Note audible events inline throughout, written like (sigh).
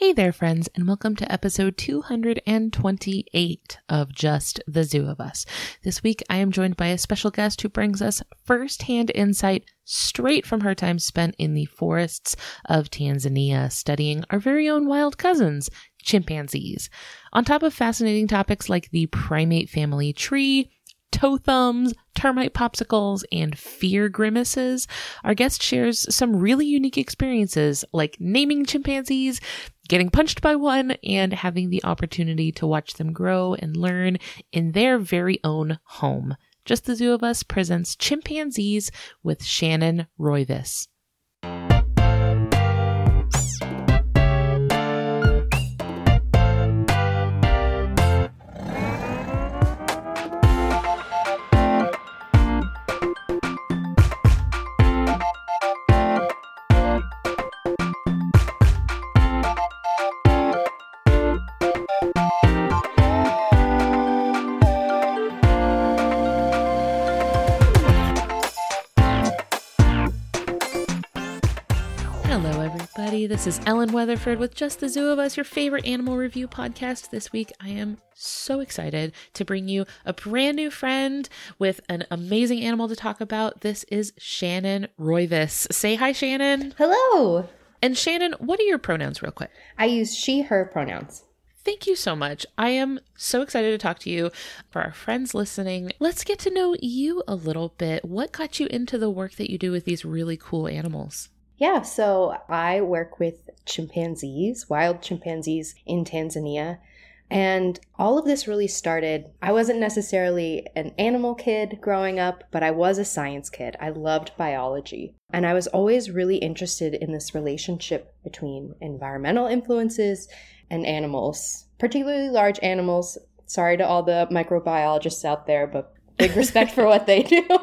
Hey there, friends, and welcome to episode 228 of Just the Zoo of Us. This week, I am joined by a special guest who brings us firsthand insight straight from her time spent in the forests of Tanzania studying our very own wild cousins, chimpanzees. On top of fascinating topics like the primate family tree, toe thumbs, termite popsicles, and fear grimaces, our guest shares some really unique experiences like naming chimpanzees, getting punched by one, and having the opportunity to watch them grow and learn in their very own home. Just the Zoo of Us presents Chimpanzees with Shannon Roivas. This is Ellen Weatherford with Just the Zoo of Us, your favorite animal review podcast. This week, I am so excited to bring you a brand new friend with an amazing animal to talk about. This is Shannon Roivas. Say hi, Shannon. Hello. And Shannon, what are your pronouns, real quick? I use she, her pronouns. Thank you so much. I am so excited to talk to you. For our friends listening, let's get to know you a little bit. What got you into the work that you do with these really cool animals? Yeah, so I work with chimpanzees, wild chimpanzees in Tanzania. And all of this really started. I wasn't necessarily an animal kid growing up, but I was a science kid. I loved biology. And I was always really interested in this relationship between environmental influences and animals, particularly large animals. Sorry to all the microbiologists out there, but big respect for (laughs) what they do. (laughs)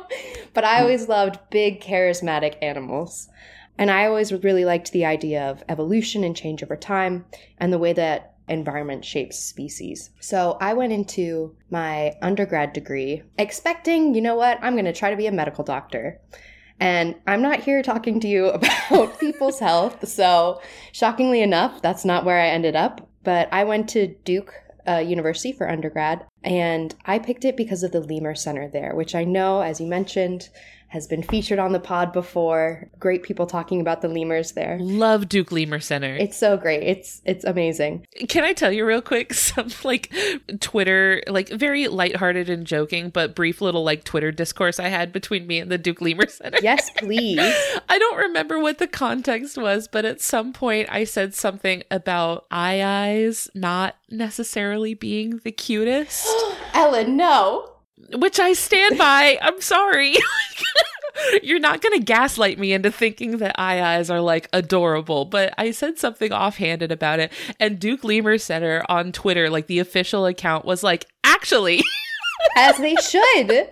But I hmm. always loved big, charismatic animals. And I always really liked the idea of evolution and change over time and the way that environment shapes species. So I went into my undergrad degree expecting, you know what, I'm going to try to be a medical doctor. And I'm not here talking to you (laughs) about people's health. So, shockingly enough, that's not where I ended up. But I went to Duke uh, University for undergrad, and I picked it because of the Lemur Center there, which I know, as you mentioned, has been featured on the pod before. Great people talking about the lemurs there. Love Duke Lemur Center. It's so great. It's it's amazing. Can I tell you real quick (laughs) some like Twitter, like very lighthearted and joking, but brief little like Twitter discourse I had between me and the Duke Lemur (laughs) Center? Yes, please. (laughs) I don't remember what the context was, but at some point I said something about aye-ayes not necessarily being the cutest. (gasps) Ellen, no. Which I stand by. I'm sorry. (laughs) You're not going to gaslight me into thinking that eyes are like adorable, but I said something offhanded about it. And Duke Lemur Center on Twitter, like the official account, was like, actually. (laughs) As they should.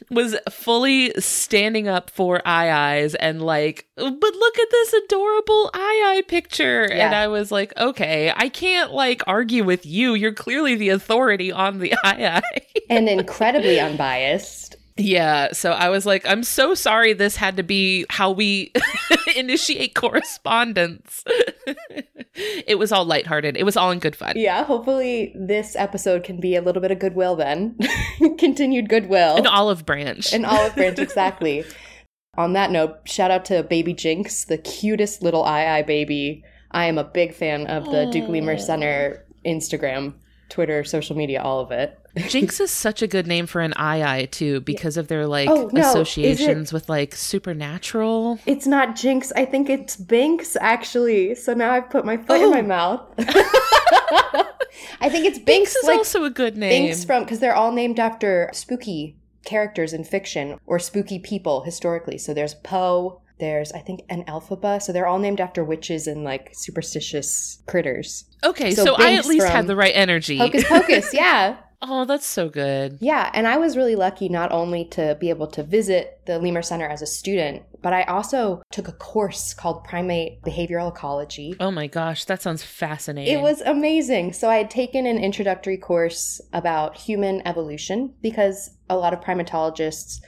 (laughs) was fully standing up for aye-ayes and like, but look at this adorable aye-aye picture. Yeah. And I was like, okay, I can't like argue with you. You're clearly the authority on the aye-aye. and incredibly unbiased. Yeah, so I was like, I'm so sorry this had to be how we (laughs) initiate correspondence. (laughs) it was all lighthearted. It was all in good fun. Yeah, hopefully this episode can be a little bit of goodwill then. (laughs) Continued goodwill. An olive branch. An olive branch, exactly. On that note, shout out to baby Jinx, the cutest little aye-aye baby. I am a big fan of the Duke Lemur Center Instagram, Twitter, social media, all of it. Jinx is such a good name for an aye-aye too, because of their like Oh, no, associations it- with like supernatural. It's not Jinx, I think it's Binks actually. So now I've put my foot in Oh. my mouth. (laughs) I think it's Binks, Binks is like also a good name. Binks from because they're all named after spooky characters in fiction or spooky people historically. So there's Poe, there's I think an Elphaba. So they're all named after witches and like superstitious critters. okay, so so, I at least had the right energy. Hocus Pocus, (laughs) yeah. Oh, that's so good. Yeah, and I was really lucky not only to be able to visit the Lemur Center as a student, but I also took a course called Primate Behavioral Ecology. Oh my gosh, that sounds fascinating. It was amazing. So I had taken an introductory course about human evolution because a lot of primatologists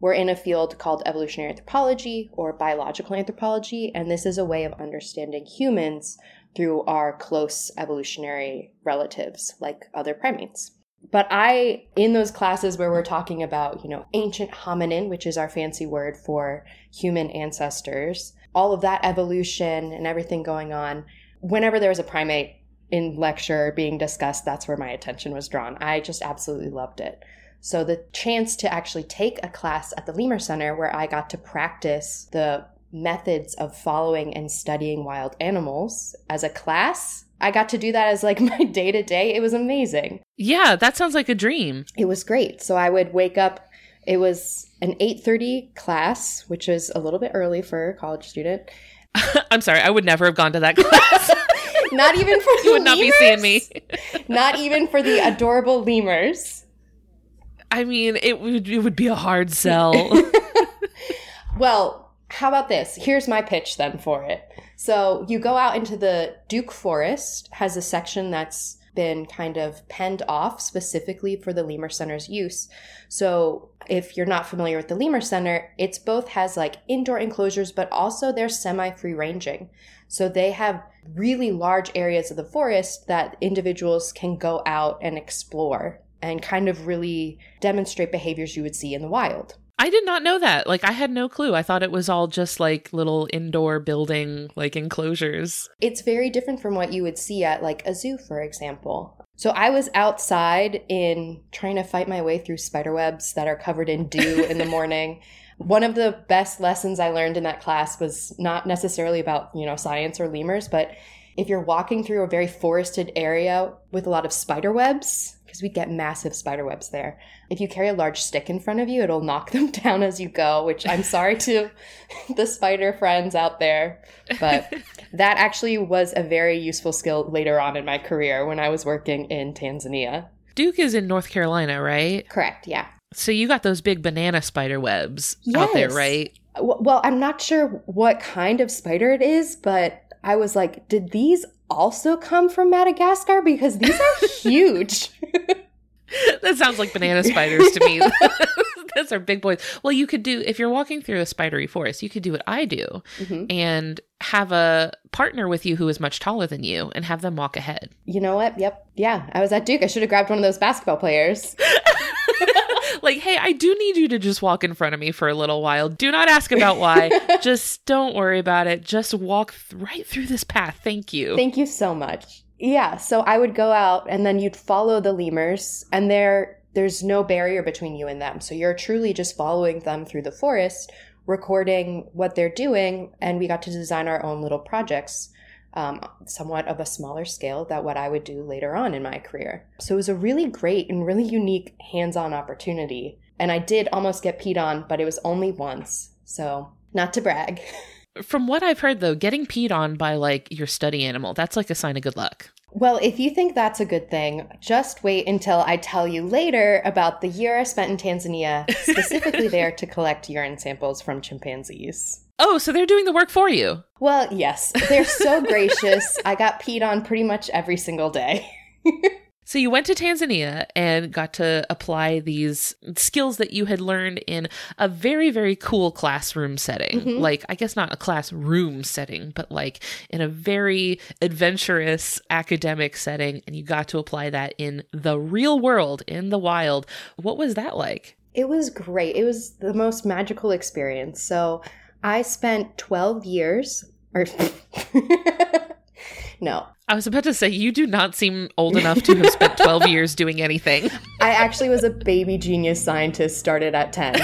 we're in a field called evolutionary anthropology or biological anthropology, and this is a way of understanding humans through our close evolutionary relatives, like other primates. But I, in those classes where we're talking about, you know, ancient hominin, which is our fancy word for human ancestors, all of that evolution and everything going on, whenever there was a primate in lecture being discussed, that's where my attention was drawn. I just absolutely loved it. So the chance to actually take a class at the Lemur Center where I got to practice the methods of following and studying wild animals as a class, I got to do that as like (laughs) my day to day. It was amazing. Yeah, that sounds like a dream. It was great. So I would wake up it was an 8:30 class, which is a little bit early for a college student. (laughs) I'm sorry, I would never have gone to that (laughs) class. not even for the you would not be seeing me. not even for the adorable lemurs. I mean, it would it would be a hard sell. well, how about this? Here's my pitch then for it. So you go out into the Duke Forest, has a section that's been kind of penned off specifically for the Lemur Center's use. So if you're not familiar with the Lemur Center, it's both has like indoor enclosures, but also they're semi-free ranging. So they have really large areas of the forest that individuals can go out and explore and kind of really demonstrate behaviors you would see in the wild. I did not know that. Like I had no clue. I thought it was all just like little indoor building like enclosures. It's very different from what you would see at like a zoo, for example. So I was outside in trying to fight my way through spider webs that are covered in dew in the (laughs) morning. One of the best lessons I learned in that class was not necessarily about, you know, science or lemurs, but if you're walking through a very forested area with a lot of spider webs, because we get massive spider webs there. If you carry a large stick in front of you, it'll knock (laughs) them down as you go, which I'm sorry to (laughs) the spider friends out there. But (laughs) that actually was a very useful skill later on in my career when I was working in Tanzania. Duke is in North Carolina, right? Correct, yeah. So you got those big banana spider webs yes. out there, right? Well, I'm not sure what kind of spider it is, but I was like, did these also come from Madagascar? Because these are huge. (laughs) that sounds like banana spiders to me. (laughs) (laughs) Those are big boys. Well, you could do, if you're walking through a spidery forest, you could do what I do mm-hmm. and have a partner with you who is much taller than you and have them walk ahead. You know what? Yep. Yeah. I was at Duke. I should have grabbed one of those basketball players. Like, hey, I do need you to just walk in front of me for a little while. Do not ask about why. (laughs) just don't worry about it. Just walk th- right through this path. Thank you. Thank you so much. Yeah, so I would go out and then you'd follow the lemurs and there there's no barrier between you and them. So you're truly just following them through the forest, recording what they're doing, and we got to design our own little projects um, somewhat of a smaller scale than what I would do later on in my career. So it was a really great and really unique hands on opportunity. And I did almost get peed on, but it was only once. So, not to brag. (laughs) From what I've heard, though, getting peed on by like your study animal, that's like a sign of good luck. Well, if you think that's a good thing, just wait until I tell you later about the year I spent in Tanzania, specifically (laughs) there to collect urine samples from chimpanzees. Oh, so they're doing the work for you. Well, yes. They're so (laughs) gracious. I got peed on pretty much every single day. (laughs) so you went to Tanzania and got to apply these skills that you had learned in a very, very cool classroom setting. Mm-hmm. Like, I guess not a classroom setting, but like in a very adventurous academic setting. And you got to apply that in the real world, in the wild. What was that like? It was great. It was the most magical experience. So, I spent 12 years, or (laughs) no. I was about to say, you do not seem old enough to have spent 12 (laughs) years doing anything. I actually was a baby genius scientist, started at 10.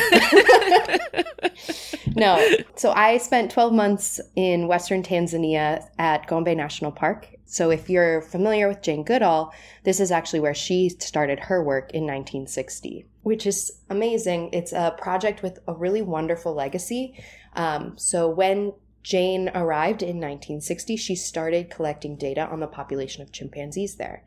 (laughs) no. So I spent 12 months in Western Tanzania at Gombe National Park. So if you're familiar with Jane Goodall, this is actually where she started her work in 1960, which is amazing. It's a project with a really wonderful legacy. Um, so when Jane arrived in 1960, she started collecting data on the population of chimpanzees there.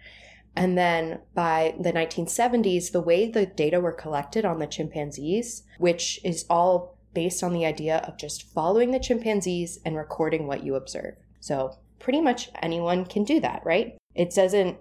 And then by the 1970s, the way the data were collected on the chimpanzees, which is all based on the idea of just following the chimpanzees and recording what you observe. So pretty much anyone can do that, right? It doesn't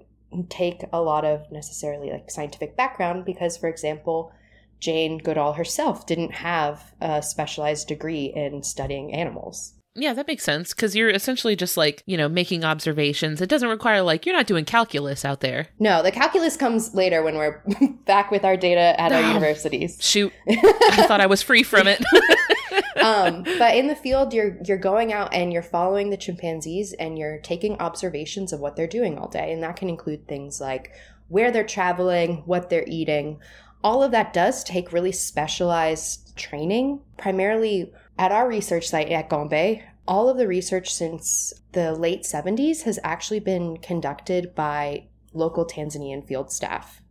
take a lot of necessarily like scientific background because, for example, Jane Goodall herself didn't have a specialized degree in studying animals. Yeah, that makes sense because you're essentially just like, you know, making observations. It doesn't require, like, you're not doing calculus out there. No, the calculus comes later when we're (laughs) back with our data at our Oh. universities. Shoot. (laughs) I thought I was free from it. (laughs) um, but in the field, you're you're going out and you're following the chimpanzees and you're taking observations of what they're doing all day, and that can include things like where they're traveling, what they're eating. All of that does take really specialized training, primarily at our research site at Gombe. All of the research since the late 70s has actually been conducted by local Tanzanian field staff.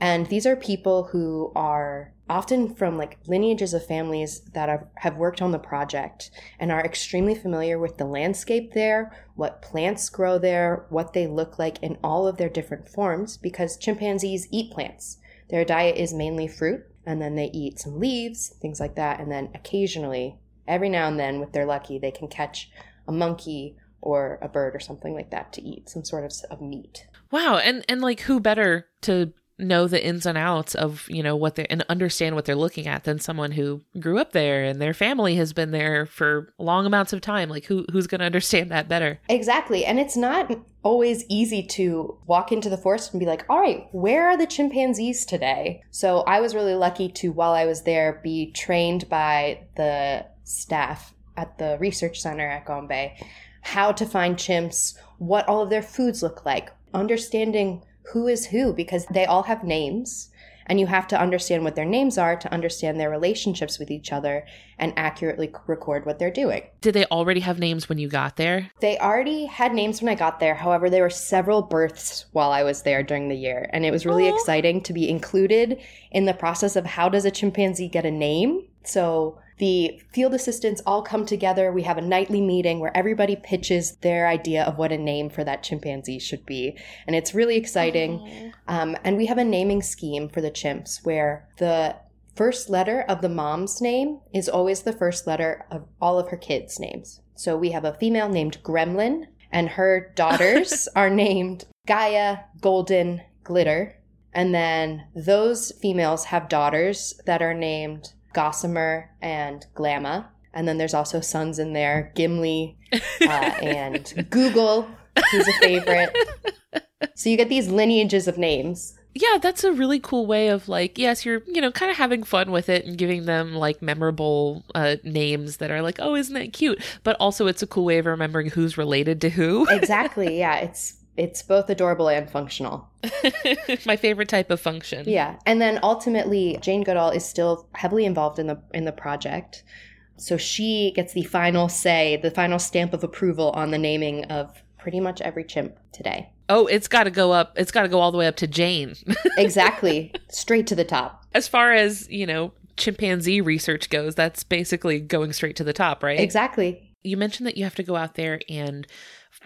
And these are people who are often from like lineages of families that have, have worked on the project and are extremely familiar with the landscape there, what plants grow there, what they look like in all of their different forms, because chimpanzees eat plants. Their diet is mainly fruit, and then they eat some leaves, things like that, and then occasionally, every now and then, if they're lucky, they can catch a monkey or a bird or something like that to eat, some sort of, of meat. wow. And, and like, who better to know the ins and outs of, you know, what they and understand what they're looking at than someone who grew up there and their family has been there for long amounts of time. Like, who, who's going to understand that better? Exactly. And it's not always easy to walk into the forest and be like, all right, where are the chimpanzees today? So I was really lucky to, while I was there, be trained by the staff at the research center at Gombe how to find chimps, what all of their foods look like, understanding who is who, because they all have names. And you have to understand what their names are to understand their relationships with each other and accurately record what they're doing. Did they already have names when you got there? They already had names when I got there. However, there were several births while I was there during the year, and it was really Aw. exciting to be included in the process of how does a chimpanzee get a name. So the field assistants all come together. We have a nightly meeting where everybody pitches their idea of what a name for that chimpanzee should be, and it's really exciting. Um, and we have a naming scheme for the chimps where the first letter of the mom's name is always the first letter of all of her kids' names. So we have a female named Gremlin, and her daughters (laughs) are named Gaia, Golden, Glitter. And then those females have daughters that are named Gossamer and Glamma. And then there's also sons in there, Gimli uh, (laughs) and Google, who's a favorite. (laughs) So you get these lineages of names. Yeah, that's a really cool way of like, yes, you're, you know, kind of having fun with it and giving them like memorable uh, names that are like, oh, isn't that cute? But also, it's a cool way of remembering who's related to who. (laughs) Exactly. Yeah, it's it's both adorable and functional. (laughs) My favorite type of function. Yeah. And then ultimately Jane Goodall is still heavily involved in the in the project. So she gets the final say, the final stamp of approval on the naming of pretty much every chimp today. Oh, it's got to go up. It's got to go all the way up to Jane. (laughs) Exactly. Straight to the top. as far as, you know, chimpanzee research goes, that's basically going straight to the top, right? Exactly. You mentioned that you have to go out there and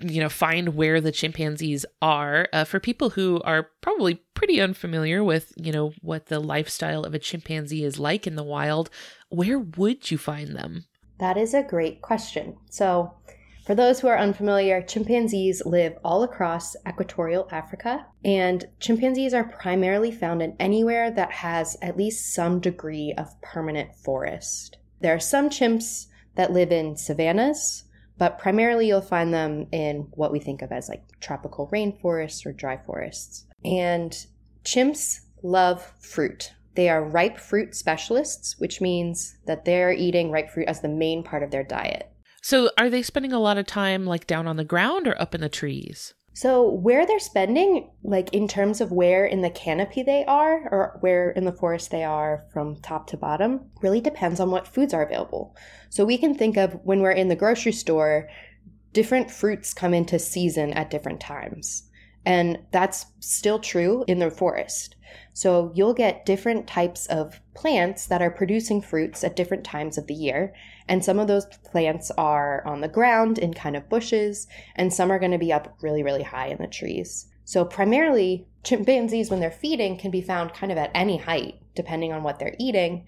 you know find where the chimpanzees are uh, for people who are probably pretty unfamiliar with you know what the lifestyle of a chimpanzee is like in the wild where would you find them That is a great question. So, for those who are unfamiliar, chimpanzees live all across equatorial Africa, and chimpanzees are primarily found in anywhere that has at least some degree of permanent forest. There are some chimps that live in savannas, but primarily you'll find them in what we think of as like tropical rainforests or dry forests. And chimps love fruit. They are ripe fruit specialists, which means that they're eating ripe fruit as the main part of their diet. so are they spending a lot of time like down on the ground or up in the trees So, where they're spending, like in terms of where in the canopy they are or where in the forest they are from top to bottom, really depends on what foods are available. So, we can think of when we're in the grocery store, different fruits come into season at different times. And that's still true in the forest. So, you'll get different types of plants that are producing fruits at different times of the year. And some of those plants are on the ground in kind of bushes, and some are going to be up really, really high in the trees. So, primarily, chimpanzees, when they're feeding, can be found kind of at any height, depending on what they're eating.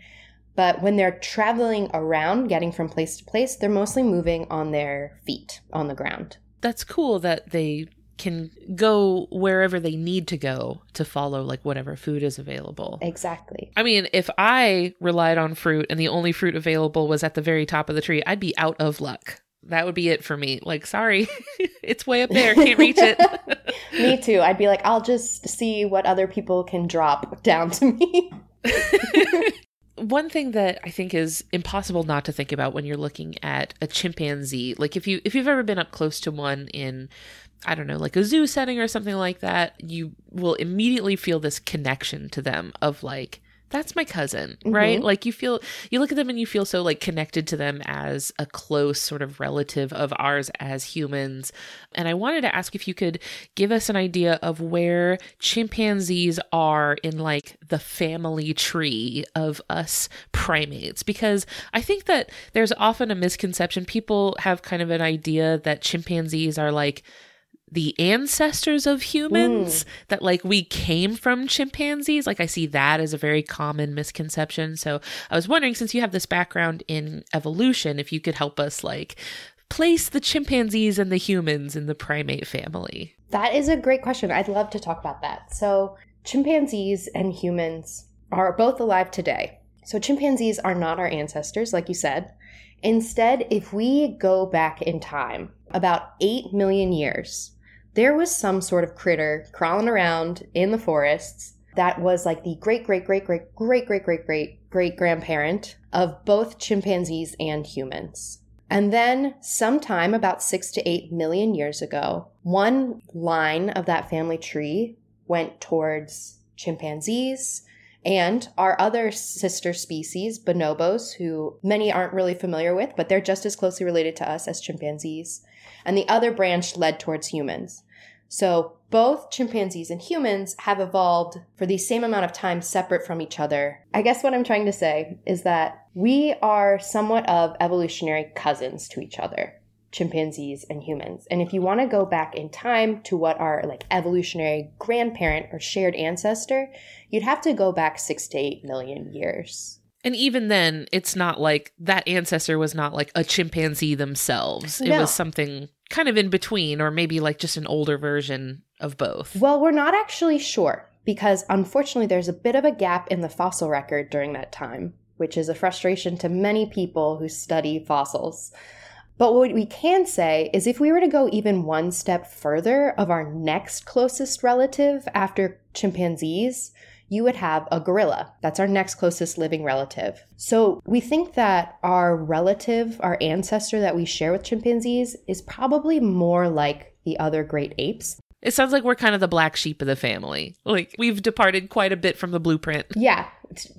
But when they're traveling around, getting from place to place, they're mostly moving on their feet on the ground. that's cool that they can go wherever they need to go to follow like whatever food is available. Exactly. I mean, if I relied on fruit and the only fruit available was at the very top of the tree, I'd be out of luck. That would be it for me. Like, sorry, (laughs) it's way up there. Can't reach it. (laughs) me too. I'd be like, I'll just see what other people can drop down to me. (laughs) one thing that I think is impossible not to think about when you're looking at a chimpanzee, like if you if you've ever been up close to one in I don't know, like a zoo setting or something like that, you will immediately feel this connection to them of like that's my cousin, mm-hmm. right? Like you feel, you look at them and you feel so like connected to them as a close sort of relative of ours as humans. And I wanted to ask if you could give us an idea of where chimpanzees are in like the family tree of us primates, because I think that there's often a misconception. People have kind of an idea that chimpanzees are like, the ancestors of humans mm. that like we came from chimpanzees. Like i see that as a very common misconception. So i was wondering since you have this background in evolution if you could help us like place the chimpanzees and the humans in the primate family. That is a great question. I'd love to talk about that. So chimpanzees and humans are both alive today. So chimpanzees are not our ancestors like you said. Instead if we go back in time about 8 million years there was some sort of critter crawling around in the forests that was like the great, great, great, great, great, great, great, great, great grandparent of both chimpanzees and humans. And then, sometime about six to eight million years ago, one line of that family tree went towards chimpanzees and our other sister species, bonobos, who many aren't really familiar with, but they're just as closely related to us as chimpanzees and the other branch led towards humans. So both chimpanzees and humans have evolved for the same amount of time separate from each other. I guess what I'm trying to say is that we are somewhat of evolutionary cousins to each other chimpanzees and humans. And if you want to go back in time to what our like evolutionary grandparent or shared ancestor, you'd have to go back 6 to 8 million years. And even then, it's not like that ancestor was not like a chimpanzee themselves. It was something kind of in between, or maybe like just an older version of both. Well, we're not actually sure because unfortunately, there's a bit of a gap in the fossil record during that time, which is a frustration to many people who study fossils. But what we can say is if we were to go even one step further of our next closest relative after chimpanzees, you would have a gorilla. That's our next closest living relative. So we think that our relative, our ancestor that we share with chimpanzees, is probably more like the other great apes. It sounds like we're kind of the black sheep of the family. Like we've departed quite a bit from the blueprint. Yeah.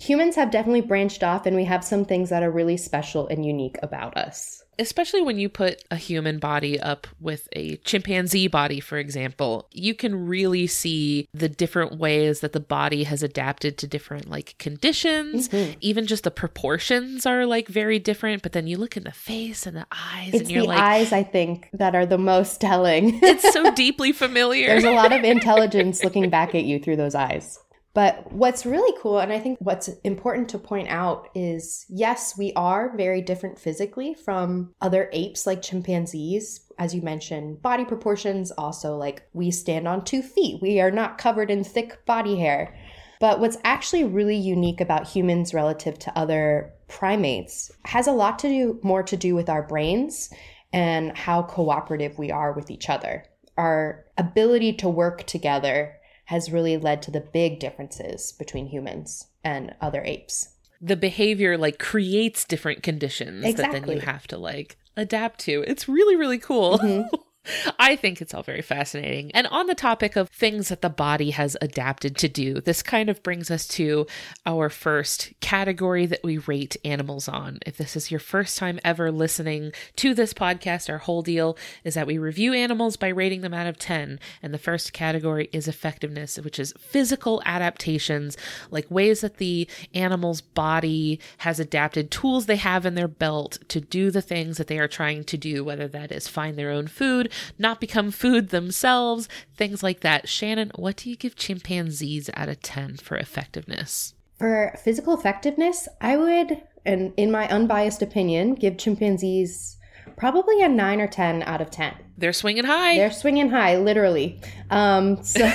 Humans have definitely branched off, and we have some things that are really special and unique about us especially when you put a human body up with a chimpanzee body, for example, you can really see the different ways that the body has adapted to different like conditions. Mm-hmm. Even just the proportions are like very different. But then you look in the face and the eyes, it's and you're the like, eyes, I think, that are the most telling. it's so (laughs) deeply familiar. There's a lot of (laughs) intelligence looking back at you through those eyes. But what's really cool, and I think what's important to point out is yes, we are very different physically from other apes like chimpanzees. As you mentioned, body proportions also like we stand on two feet, we are not covered in thick body hair. But what's actually really unique about humans relative to other primates has a lot to do more to do with our brains and how cooperative we are with each other. Our ability to work together has really led to the big differences between humans and other apes. The behavior like creates different conditions exactly. that then you have to like adapt to. It's really, really cool. Mm-hmm. (laughs) (laughs) I think it's all very fascinating. And on the topic of things that the body has adapted to do, this kind of brings us to our first category that we rate animals on. If this is your first time ever listening to this podcast, our whole deal is that we review animals by rating them out of 10. And the first category is effectiveness, which is physical adaptations, like ways that the animal's body has adapted, tools they have in their belt to do the things that they are trying to do, whether that is find their own food not become food themselves, things like that. Shannon, what do you give chimpanzees out of 10 for effectiveness? For physical effectiveness, I would, and in my unbiased opinion, give chimpanzees Probably a nine or 10 out of 10. They're swinging high. They're swinging high, literally. Um, so, (laughs) (laughs)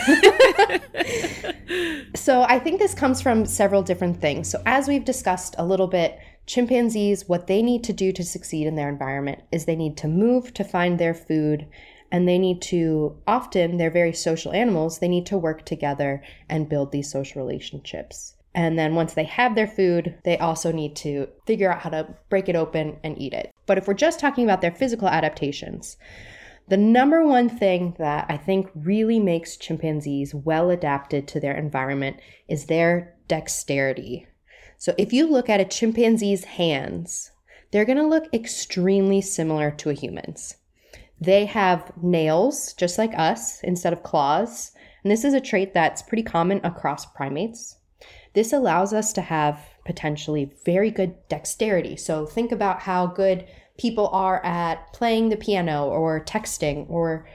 so I think this comes from several different things. So, as we've discussed a little bit, chimpanzees, what they need to do to succeed in their environment is they need to move to find their food. And they need to, often, they're very social animals, they need to work together and build these social relationships. And then once they have their food, they also need to figure out how to break it open and eat it. But if we're just talking about their physical adaptations, the number one thing that I think really makes chimpanzees well adapted to their environment is their dexterity. So if you look at a chimpanzee's hands, they're going to look extremely similar to a human's. They have nails, just like us, instead of claws. And this is a trait that's pretty common across primates. This allows us to have potentially very good dexterity. So think about how good people are at playing the piano or texting or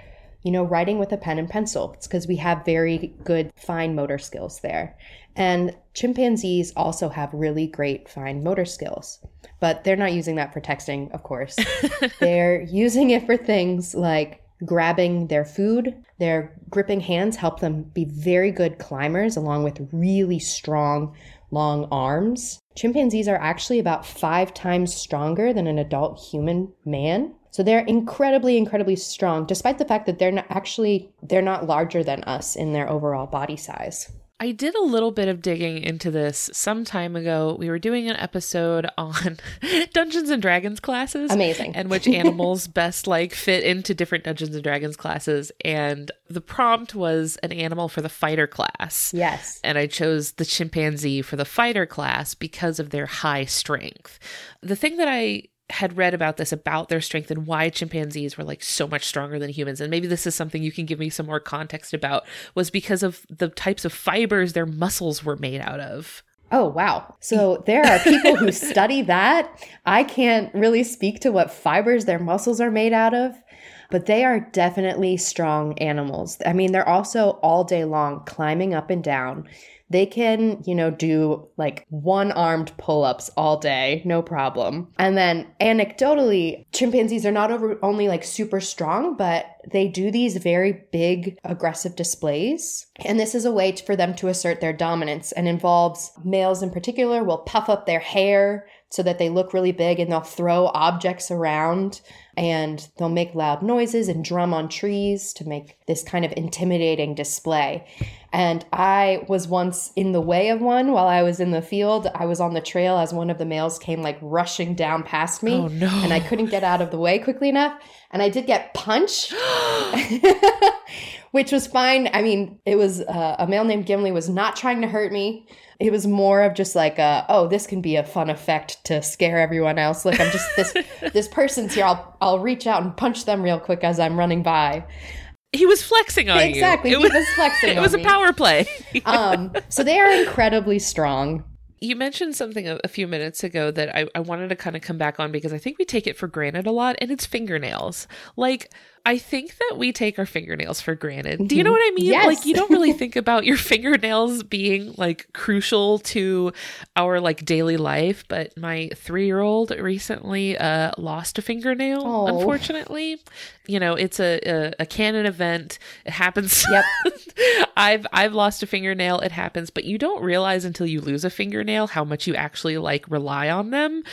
you know writing with a pen and pencil. It's because we have very good fine motor skills there. And chimpanzees also have really great fine motor skills. But they're not using that for texting, of course. (laughs) they're using it for things like grabbing their food. Their gripping hands help them be very good climbers, along with really strong, long arms. Chimpanzees are actually about five times stronger than an adult human man. So they're incredibly, incredibly strong, despite the fact that they're not actually they're not larger than us in their overall body size. I did a little bit of digging into this some time ago. We were doing an episode (laughs) on Dungeons and Dragons classes. Amazing. And which (laughs) animals best like fit into different Dungeons and Dragons classes. And the prompt was an animal for the fighter class. Yes. And I chose the chimpanzee for the fighter class because of their high strength. The thing that I had read about this about their strength and why chimpanzees were like so much stronger than humans and maybe this is something you can give me some more context about was because of the types of fibers their muscles were made out of Oh, wow. So there are people who study that. I can't really speak to what fibers their muscles are made out of, but they are definitely strong animals. I mean, they're also all day long climbing up and down they can, you know, do like one armed pull ups all day, no problem. And then anecdotally, chimpanzees are not over, only like super strong, but they do these very big aggressive displays. And this is a way for them to assert their dominance and involves males in particular will puff up their hair so that they look really big and they'll throw objects around and they'll make loud noises and drum on trees to make this kind of intimidating display. And I was once in the way of one while I was in the field. I was on the trail as one of the males came like rushing down past me. Oh, no. And I couldn't get out of the way quickly enough. And I did get punched, (gasps) (laughs) which was fine. I mean, it was uh, a male named Gimli was not trying to hurt me. It was more of just like, a, oh, this can be a fun effect to scare everyone else. Look, I'm just this (laughs) this person's here. I'll I'll reach out and punch them real quick as I'm running by he was flexing on exactly. you. Exactly. He was, was flexing. (laughs) It was a me. power play. (laughs) um, so they are incredibly strong. You mentioned something a, a few minutes ago that I, I wanted to kind of come back on because I think we take it for granted a lot, and it's fingernails. Like, I think that we take our fingernails for granted. Do you know what I mean? Yes. Like you don't really think about your (laughs) fingernails being like crucial to our like daily life, but my 3-year-old recently uh lost a fingernail Oh. unfortunately. You know, it's a, a a canon event. It happens. Yep. (laughs) I've I've lost a fingernail. It happens, but you don't realize until you lose a fingernail how much you actually like rely on them.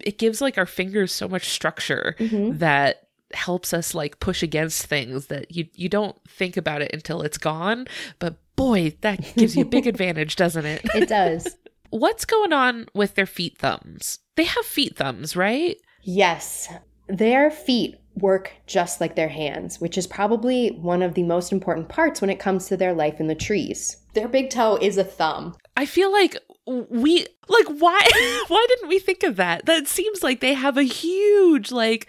It gives like our fingers so much structure Mhm. that helps us like push against things that you you don't think about it until it's gone but boy that gives you a big (laughs) advantage doesn't it It does. (laughs) what's going on with their feet thumbs they have feet thumbs right Yes. Their feet work just like their hands, which is probably one of the most important parts when it comes to their life in the trees. Their big toe is a thumb. i feel like we like why (laughs) why didn't we think of that that seems like they have a huge like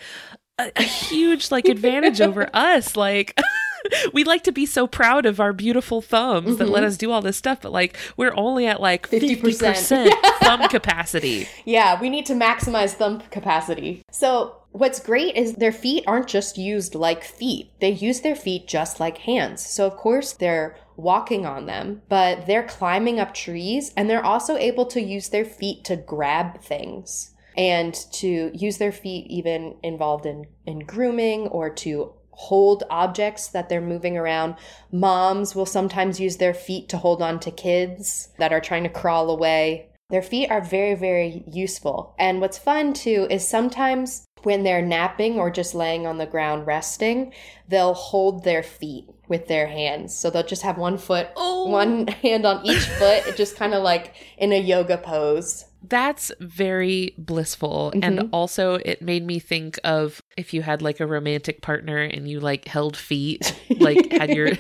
a, a huge like advantage over (laughs) us like (laughs) we like to be so proud of our beautiful thumbs that let mm-hmm. us do all this stuff but like we're only at like 50% 50%. (laughs) thumb capacity Yeah, we need to maximize thumb capacity. So, what's great is their feet aren't just used like feet, they use their feet just like hands. So, of course, they're walking on them, but they're climbing up trees and they're also able to use their feet to grab things. And to use their feet even involved in, in grooming or to hold objects that they're moving around. Moms will sometimes use their feet to hold on to kids that are trying to crawl away. Their feet are very, very useful. And what's fun too is sometimes when they're napping or just laying on the ground resting, they'll hold their feet with their hands. So they'll just have one foot, oh. one (laughs) hand on each foot, It just kind of like in a yoga pose. That's very blissful. Mm-hmm. And also, it made me think of if you had like a romantic partner and you like held feet, (laughs) like had your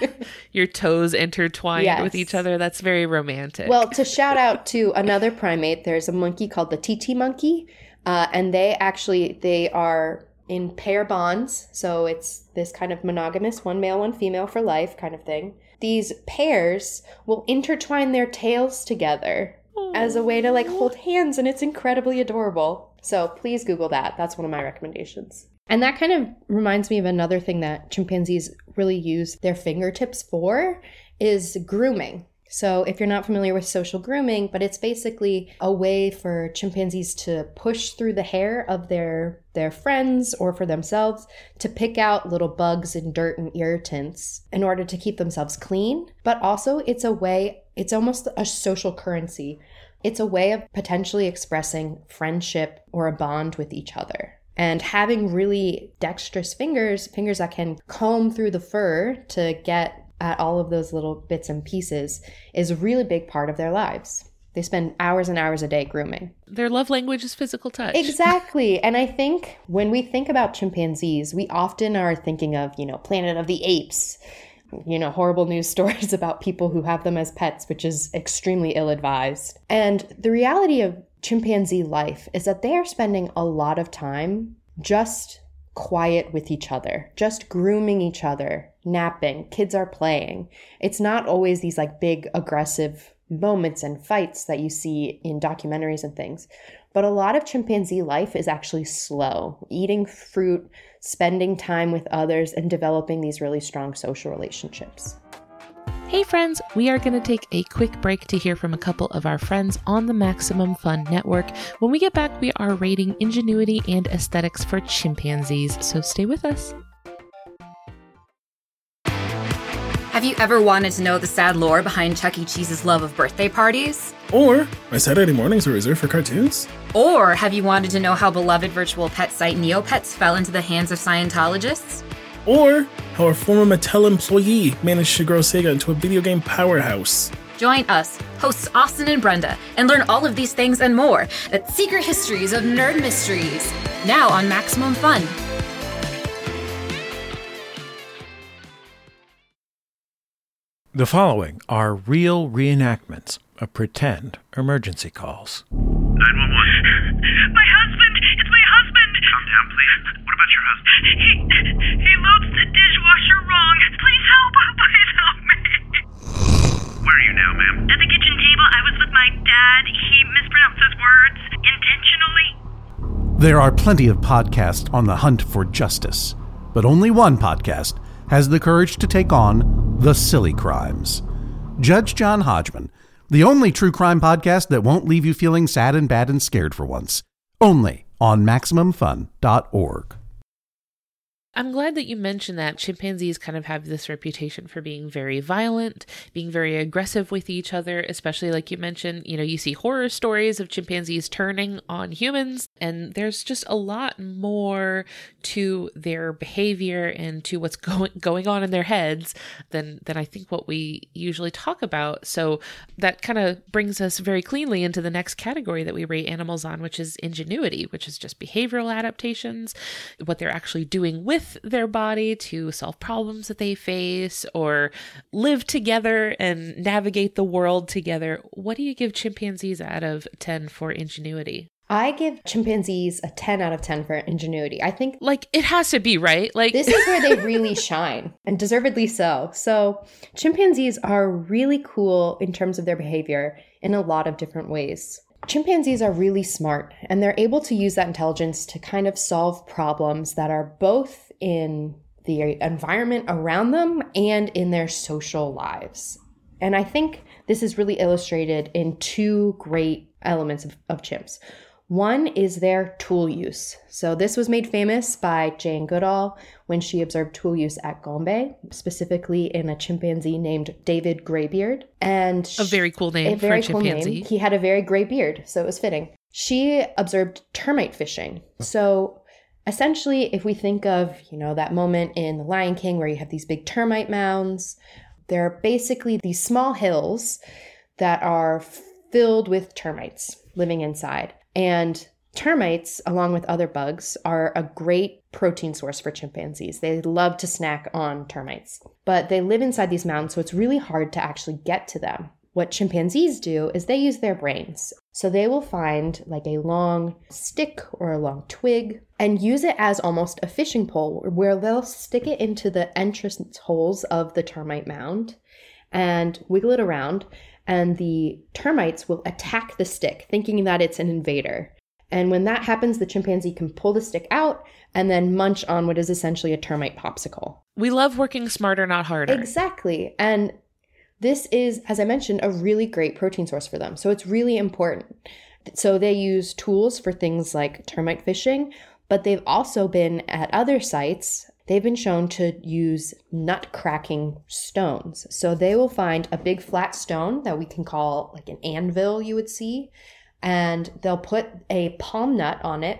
your toes intertwined yes. with each other. That's very romantic. Well, to shout out to another primate, there's a monkey called the Titi monkey, uh, and they actually they are in pair bonds. So it's this kind of monogamous, one male, one female for life kind of thing. These pairs will intertwine their tails together as a way to like hold hands, and it's incredibly adorable. So please Google that. That's one of my recommendations. And that kind of reminds me of another thing that chimpanzees really use their fingertips for is grooming. So, if you're not familiar with social grooming, but it's basically a way for chimpanzees to push through the hair of their their friends or for themselves to pick out little bugs and dirt and irritants in order to keep themselves clean. But also, it's a way, it's almost a social currency. It's a way of potentially expressing friendship or a bond with each other. And having really dexterous fingers, fingers that can comb through the fur to get at all of those little bits and pieces is a really big part of their lives. They spend hours and hours a day grooming. Their love language is physical touch. Exactly. (laughs) and I think when we think about chimpanzees, we often are thinking of, you know, Planet of the Apes, you know, horrible news (laughs) stories about people who have them as pets, which is extremely ill advised. And the reality of chimpanzee life is that they are spending a lot of time just quiet with each other, just grooming each other, napping, kids are playing. It's not always these like big aggressive moments and fights that you see in documentaries and things. But a lot of chimpanzee life is actually slow, eating fruit, spending time with others, and developing these really strong social relationships. Hey, friends, we are going to take a quick break to hear from a couple of our friends on the Maximum Fun Network. When we get back, we are rating ingenuity and aesthetics for chimpanzees, so stay with us. Have you ever wanted to know the sad lore behind Chuck E. Cheese's love of birthday parties? Or my Saturday mornings are reserved for cartoons? Or have you wanted to know how beloved virtual pet site Neopets fell into the hands of Scientologists? Or how a former Mattel employee managed to grow Sega into a video game powerhouse. Join us, hosts Austin and Brenda, and learn all of these things and more at Secret Histories of Nerd Mysteries, now on Maximum Fun. The following are real reenactments of pretend emergency calls. 911. My husband! It's my husband! Calm down, please. What about your husband? He, he loads the dishwasher wrong. Please help! Please help me! Where are you now, ma'am? At the kitchen table. I was with my dad. He mispronounces words intentionally. There are plenty of podcasts on the hunt for justice, but only one podcast has the courage to take on the silly crimes. Judge John Hodgman, the only true crime podcast that won't leave you feeling sad and bad and scared for once. Only on MaximumFun.org. I'm glad that you mentioned that chimpanzees kind of have this reputation for being very violent, being very aggressive with each other, especially like you mentioned, you know, you see horror stories of chimpanzees turning on humans, and there's just a lot more to their behavior and to what's (laughs) going going on in their heads than than I think what we usually talk about. So that kind of brings us very cleanly into the next category that we rate animals on, which is ingenuity, which is just behavioral adaptations, what they're actually doing with with their body to solve problems that they face or live together and navigate the world together. What do you give chimpanzees out of 10 for ingenuity? I give chimpanzees a 10 out of 10 for ingenuity. I think like it has to be, right? Like This is where they (laughs) really shine and deservedly so. So, chimpanzees are really cool in terms of their behavior in a lot of different ways. Chimpanzees are really smart and they're able to use that intelligence to kind of solve problems that are both in the environment around them and in their social lives. And I think this is really illustrated in two great elements of, of chimps. One is their tool use. So, this was made famous by Jane Goodall when she observed tool use at Gombe, specifically in a chimpanzee named David Graybeard. And A very cool name a very for a cool chimpanzee. name. He had a very gray beard, so it was fitting. She observed termite fishing. So essentially, if we think of, you know, that moment in The Lion King where you have these big termite mounds, they're basically these small hills that are filled with termites living inside. And termites, along with other bugs, are a great protein source for chimpanzees. They love to snack on termites, but they live inside these mountains, so it's really hard to actually get to them. What chimpanzees do is they use their brains. So they will find like a long stick or a long twig and use it as almost a fishing pole where they'll stick it into the entrance holes of the termite mound and wiggle it around. And the termites will attack the stick, thinking that it's an invader. And when that happens, the chimpanzee can pull the stick out and then munch on what is essentially a termite popsicle. we love working smarter, not harder. Exactly. And this is, as I mentioned, a really great protein source for them. So it's really important. So they use tools for things like termite fishing, but they've also been at other sites. They've been shown to use nut cracking stones. So they will find a big flat stone that we can call like an anvil, you would see, and they'll put a palm nut on it,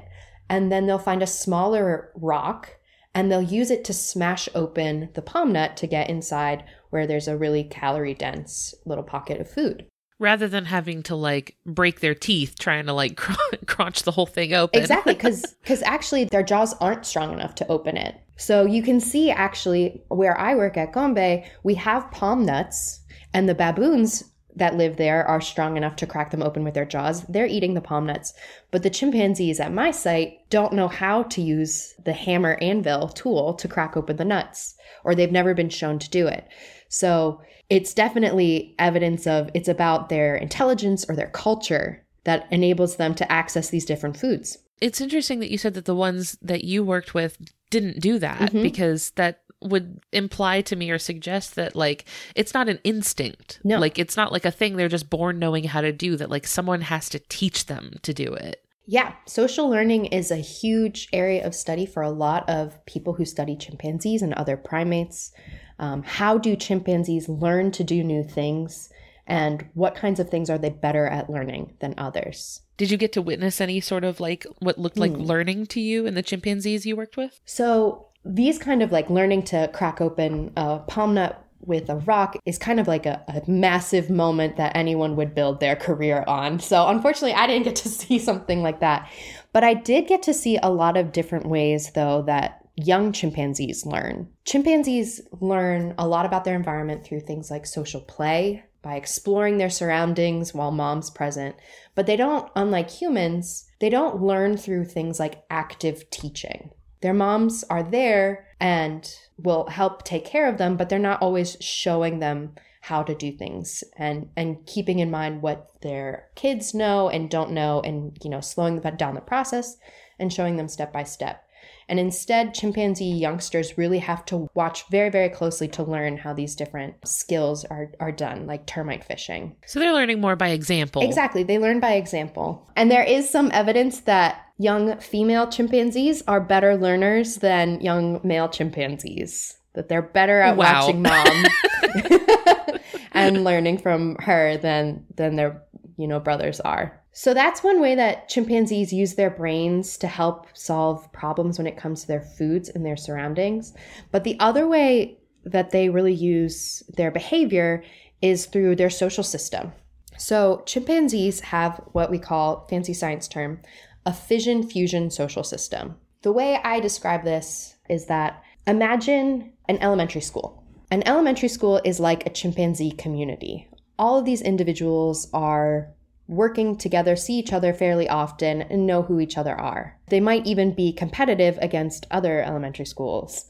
and then they'll find a smaller rock and they'll use it to smash open the palm nut to get inside where there's a really calorie dense little pocket of food. Rather than having to like break their teeth trying to like (laughs) crunch the whole thing open. Exactly, because (laughs) actually their jaws aren't strong enough to open it. So you can see actually where I work at Gombe, we have palm nuts, and the baboons that live there are strong enough to crack them open with their jaws. They're eating the palm nuts. But the chimpanzees at my site don't know how to use the hammer anvil tool to crack open the nuts, or they've never been shown to do it. So it's definitely evidence of it's about their intelligence or their culture that enables them to access these different foods. It's interesting that you said that the ones that you worked with didn't do that Mhm. because that would imply to me or suggest that like it's not an instinct. No. Like it's not like a thing they're just born knowing how to do that like someone has to teach them to do it. Yeah, social learning is a huge area of study for a lot of people who study chimpanzees and other primates. Um, how do chimpanzees learn to do new things? And what kinds of things are they better at learning than others? Did you get to witness any sort of like what looked like Hmm. learning to you in the chimpanzees you worked with? So, these kind of like learning to crack open a palm nut with a rock is kind of like a, a massive moment that anyone would build their career on. So, unfortunately, I didn't get to (laughs) see something like that. But I did get to see a lot of different ways, though, that young chimpanzees learn. Chimpanzees learn a lot about their environment through things like social play, by exploring their surroundings while mom's present. But they don't, unlike humans, they don't learn through things like active teaching. Their moms are there and will help take care of them, but they're not always showing them how to do things and and keeping in mind what their kids know and don't know and you know slowing down the process and showing them step by step. And instead, chimpanzee youngsters really have to watch very, very closely to learn how these different skills are, are done, like termite fishing. So they're learning more by example. Exactly. They learn by example. And there is some evidence that young female chimpanzees are better learners than young male chimpanzees, that they're better at Wow. watching mom (laughs) (laughs) and learning from her than than their you know brothers are. So that's one way that chimpanzees use their brains to help solve problems when it comes to their foods and their surroundings. But the other way that they really use their behavior is through their social system. So chimpanzees have what we call fancy science term a fission fusion social system. The way I describe this is that imagine an elementary school. An elementary school is like a chimpanzee community. All of these individuals are working together, see each other fairly often, and know who each other are. They might even be competitive against other elementary schools,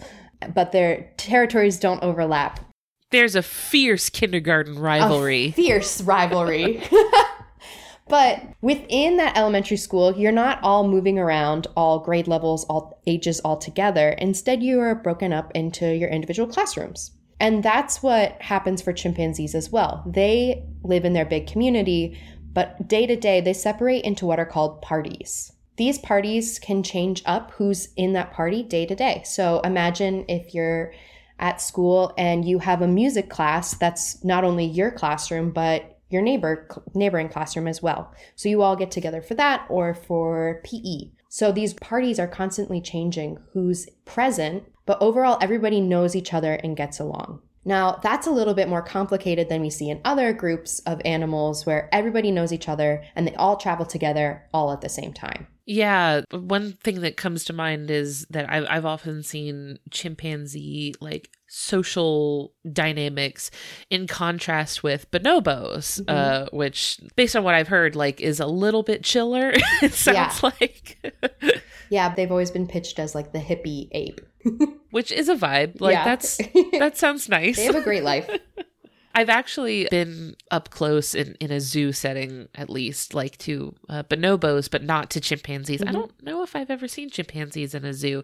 but their territories don't overlap. There's a fierce kindergarten A rivalry. fierce rivalry. (laughs) but within that elementary school, you're not all moving around, all grade levels, all ages all together. Instead, you are broken up into your individual classrooms. And that's what happens for chimpanzees as well. They live in their big community, But day to day, they separate into what are called parties. These parties can change up who's in that party day to day. So imagine if you're at school and you have a music class that's not only your classroom, but your neighbor neighboring classroom as well. So you all get together for that or for PE. So these parties are constantly changing who's present, but overall everybody knows each other and gets along. Now, that's a little bit more complicated than we see in other groups of animals where everybody knows each other and they all travel together all at the same time. Yeah, one thing that comes to mind is that I've, I've often seen chimpanzee like social dynamics in contrast with bonobos, mm-hmm. uh, which, based on what I've heard, like is a little bit chiller. (laughs) it sounds yeah. like. (laughs) yeah, they've always been pitched as like the hippie ape, (laughs) which is a vibe. Like yeah. that's (laughs) that sounds nice. they have a great life. (laughs) I've actually been up close in, in a zoo setting, at least, like to uh, bonobos, but not to chimpanzees. Mm-hmm. I don't know if I've ever seen chimpanzees in a zoo,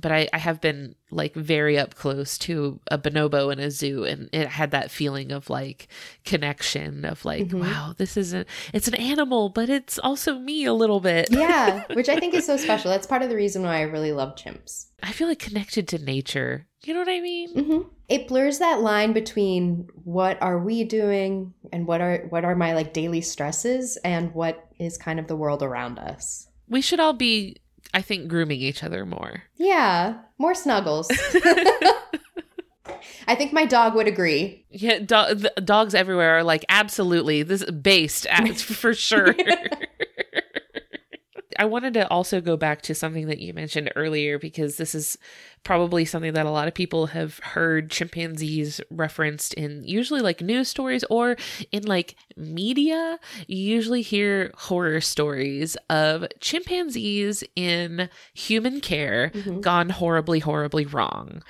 but I, I have been like very up close to a bonobo in a zoo, and it had that feeling of like connection of like, mm-hmm. wow, this isn't, it's an animal, but it's also me a little bit. yeah, (laughs) which I think is so special. That's part of the reason why I really love chimps. I feel like connected to nature. You know what I mean? Mm-hmm. It blurs that line between what are we doing and what are what are my like daily stresses and what is kind of the world around us. We should all be, I think, grooming each other more. Yeah, more snuggles. (laughs) I think my dog would agree. Yeah, do- dogs everywhere are like absolutely this is based (laughs) for sure. (laughs) I wanted to also go back to something that you mentioned earlier because this is probably something that a lot of people have heard chimpanzees referenced in usually like news stories or in like media. You usually hear horror stories of chimpanzees in human care mm-hmm. gone horribly, horribly wrong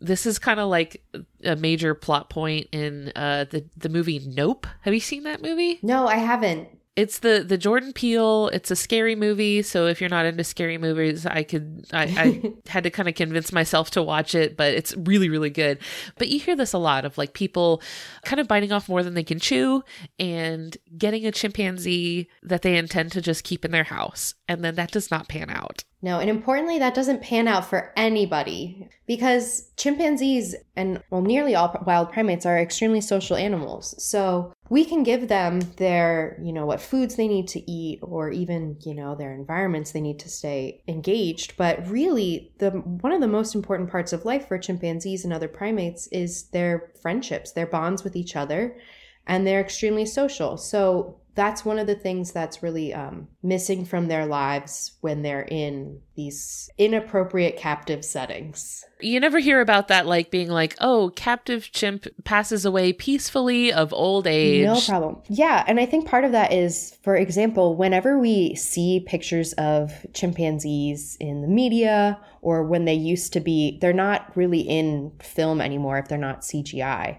this is kind of like a major plot point in uh, the the movie Nope. Have you seen that movie? No, I haven't it's the the Jordan Peele. It's a scary movie, so if you're not into scary movies, I could I, I (laughs) had to kind of convince myself to watch it, but it's really really good. But you hear this a lot of like people kind of biting off more than they can chew and getting a chimpanzee that they intend to just keep in their house, and then that does not pan out. No, and importantly, that doesn't pan out for anybody because chimpanzees and well, nearly all wild primates are extremely social animals. So we can give them their, you know, what foods they need to eat or even, you know, their environments they need to stay engaged. But really, the one of the most important parts of life for chimpanzees and other primates is their friendships, their bonds with each other, and they're extremely social. So that's one of the things that's really um, missing from their lives when they're in these inappropriate captive settings. You never hear about that, like being like, oh, captive chimp passes away peacefully of old age. No problem. Yeah. And I think part of that is, for example, whenever we see pictures of chimpanzees in the media or when they used to be, they're not really in film anymore if they're not CGI.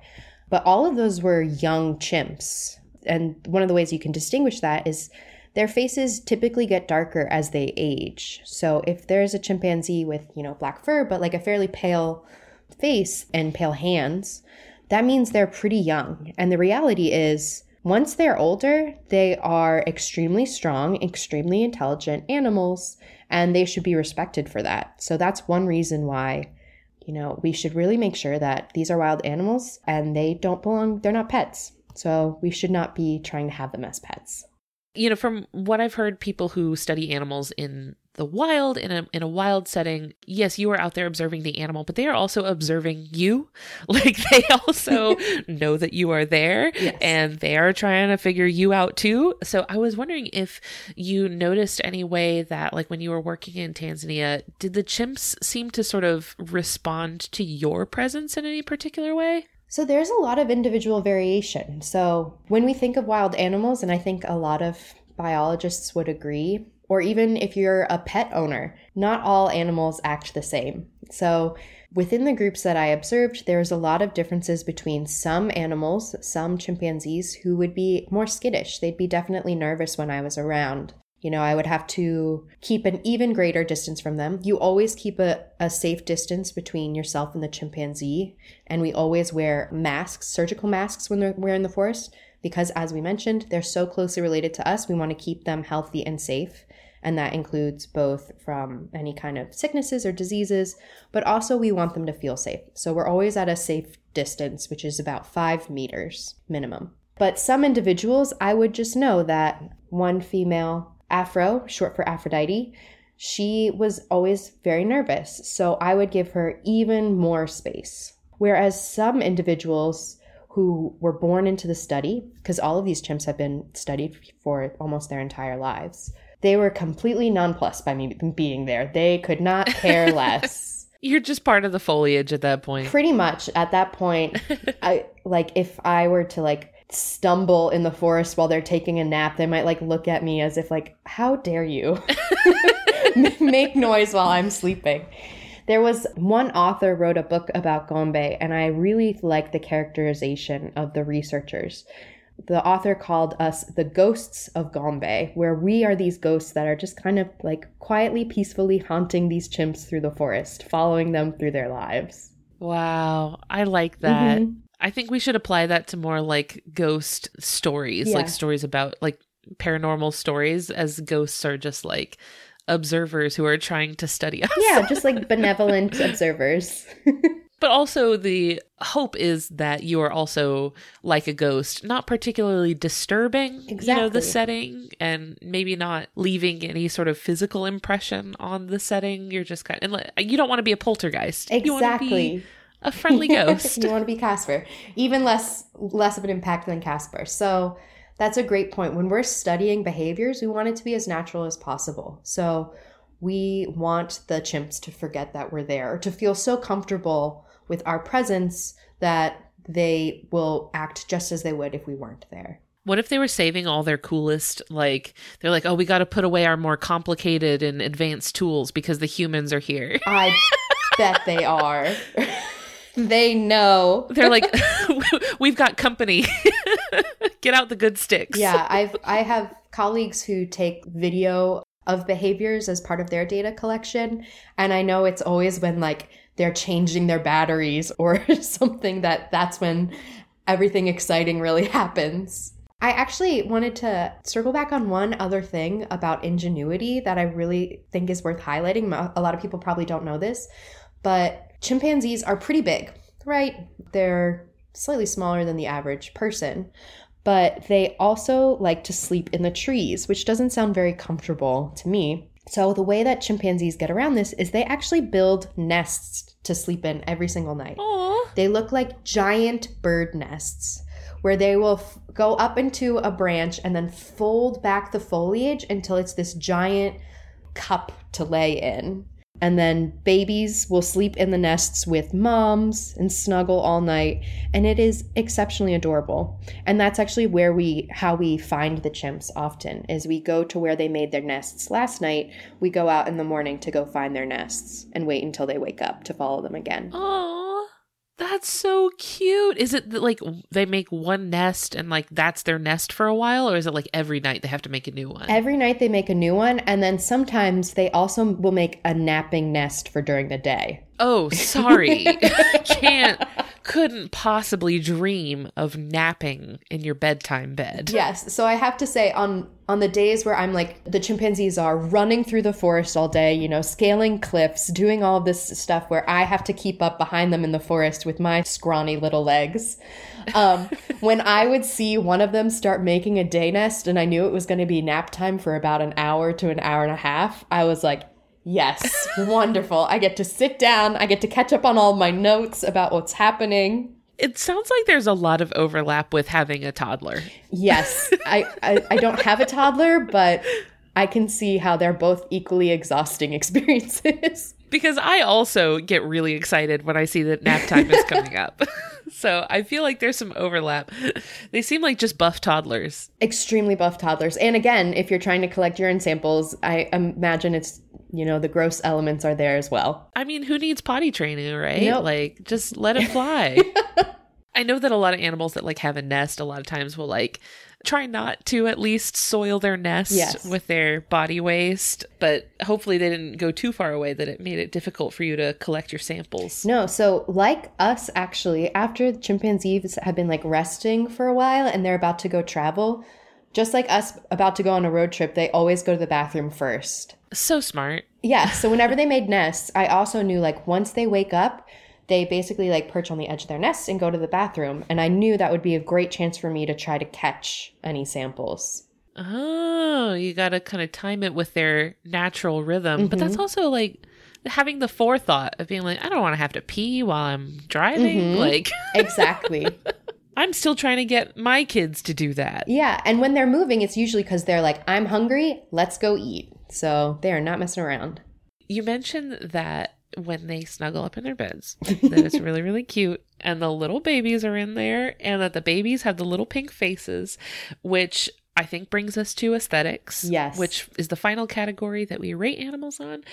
But all of those were young chimps and one of the ways you can distinguish that is their faces typically get darker as they age. So if there's a chimpanzee with, you know, black fur, but like a fairly pale face and pale hands, that means they're pretty young. And the reality is, once they're older, they are extremely strong, extremely intelligent animals, and they should be respected for that. So that's one reason why, you know, we should really make sure that these are wild animals and they don't belong, they're not pets. So we should not be trying to have them as pets. You know, from what I've heard, people who study animals in the wild in a in a wild setting, yes, you are out there observing the animal, but they are also observing you. (laughs) Like they also (laughs) know that you are there yes. and they are trying to figure you out too. So I was wondering if you noticed any way that like when you were working in Tanzania, did the chimps seem to sort of respond to your presence in any particular way? So there's a lot of individual variation. So when we think of wild animals, and I think a lot of biologists would agree, or even if you're a pet owner, not all animals act the same. So within the groups that I observed, there's a lot of differences between some animals, some chimpanzees, who would be more skittish. They'd be definitely nervous when I was around. You know, I would have to keep an even greater distance from them. You always keep a, a safe distance between yourself and the chimpanzee. And we always wear masks, surgical masks, when we're in the forest because, as we mentioned, they're so closely related to us. We want to keep them healthy and safe. And that includes both from any kind of sicknesses or diseases, but also we want them to feel safe. So we're always at a safe distance, which is about five meters minimum. But some individuals, I would just know that one female, Afro, short for Aphrodite, she was always very nervous. So I would give her even more space. Whereas some individuals who were born into the study, because all of these chimps have been studied for almost their entire lives, they were completely nonplussed by me being there. They could not care (laughs) less. You're just part of the foliage at that point. Pretty much at that point, (laughs) I like if I were to like stumble in the forest while they're taking a nap, they might like look at me as if like, "How dare you (laughs) make noise while I'm sleeping?" There was one author wrote a book about Gombe, and I really like the characterization of the researchers the author called us the ghosts of Gombe, where we are these ghosts that are just kind of like quietly, peacefully haunting these chimps through the forest, following them through their lives. Wow, I like that. Mm-hmm. I think we should apply that to more like ghost stories, yeah. like stories about like paranormal stories, as ghosts are just like observers who are trying to study us. Yeah, (laughs) just like benevolent observers. (laughs) But also, the hope is that you are also like a ghost, not particularly disturbing, exactly. you know, the setting and maybe not leaving any sort of physical impression on the setting. You're just kind of, you don't want to be a poltergeist. Exactly. A friendly (laughs) ghost. you want to be Casper, even less less of an impact than Casper. So that's a great point. When we're studying behaviors, we want it to be as natural as possible. So we want the chimps to forget that we're there, or to feel so comfortable with our presence that they will act just as they would if we weren't there. What if they were saving all their coolest, like, they're like, oh, we got to put away our more complicated and advanced tools because the humans are here? I (laughs) bet they are. (laughs) they know. They're like, (laughs) we've got company. (laughs) Get out the good sticks. Yeah, I've I have colleagues who take video of behaviors as part of their data collection, and I know it's always when like they're changing their batteries (laughs) or something that that's when everything exciting really happens. I actually wanted to circle back on one other thing about ingenuity that I really think is worth highlighting. A lot of people probably don't know this, but chimpanzees are pretty big, right? They're slightly smaller than the average person, but they also like to sleep in the trees, which doesn't sound very comfortable to me. So, the way that chimpanzees get around this is they actually build nests to sleep in every single night. Aww. They look like giant bird nests where they will f- go up into a branch and then fold back the foliage until it's this giant cup to lay in. And then babies will sleep in the nests with moms and snuggle all night. And it is exceptionally adorable. And that's actually where we, how we find the chimps often, is we go to where they made their nests last night. We go out in the morning to go find their nests and wait until they wake up to follow them again. Aww. That's so cute. Is it like they make one nest and like that's their nest for a while, or is it like every night they have to make a new one? Every night they make a new one, and then sometimes they also will make a napping nest for during the day. Oh, sorry. (laughs) Can't couldn't possibly dream of napping in your bedtime bed. Yes. So I have to say on on the days where I'm like the chimpanzees are running through the forest all day, you know, scaling cliffs, doing all this stuff where I have to keep up behind them in the forest with my scrawny little legs. Um, (laughs) when I would see one of them start making a day nest and I knew it was going to be nap time for about an hour to an hour and a half, I was like, Yes, wonderful. I get to sit down, I get to catch up on all my notes about what's happening. It sounds like there's a lot of overlap with having a toddler. Yes, I, I, I don't have a toddler, but I can see how they're both equally exhausting (laughs) experiences. Because I also get really excited when I see that nap time is coming up. (laughs) so I feel like there's some overlap. They seem like just buff toddlers. Extremely buff toddlers. And again, if you're trying to collect urine samples, I imagine it's you know the gross elements are there as well i mean who needs potty training right nope. like just let it fly (laughs) I know that a lot of animals that like have a nest a lot of times will like try not to at least soil their nest Yes. with their body waste, but hopefully they didn't go too far away that it made it difficult for you to collect your samples. No, so like us, actually, after chimpanzees have been like resting for a while and they're about to go travel, just like us about to go on a road trip, they always go to the bathroom first. So smart. Yeah, so whenever they made nests, I also knew like once they wake up, they basically like perch on the edge of their nests and go to the bathroom. And I knew that would be a great chance for me to try to catch any samples. Oh, you got to kind of time it with their natural rhythm. But that's mm-hmm. also like having the forethought of being like, I don't want to have to pee while I'm driving. Mm-hmm. Like, Exactly. (laughs) I'm still trying to get my kids to do that. yeah, and when they're moving, it's usually because they're like, I'm hungry, let's go eat. So they are not messing around. You mentioned that when they snuggle up in their beds, that it's really, really cute. And the little babies are in there, and that the babies have the little pink faces, which I think brings us to aesthetics. Yes. Which is the final category that we rate animals on.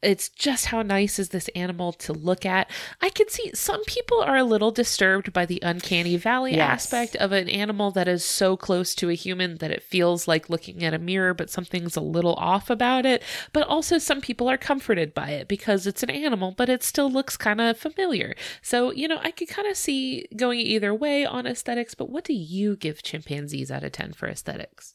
It's just how nice is this animal to look at. I can see some people are a little disturbed by the uncanny valley Yes. aspect of an animal that is so close to a human that it feels like looking at a mirror, but something's a little off about it. But also, some people are comforted by it because it's an animal, but it still looks kind of familiar. So, you know, I could kind of see going either way on aesthetics, but what do you give chimpanzees out of 10 for aesthetics?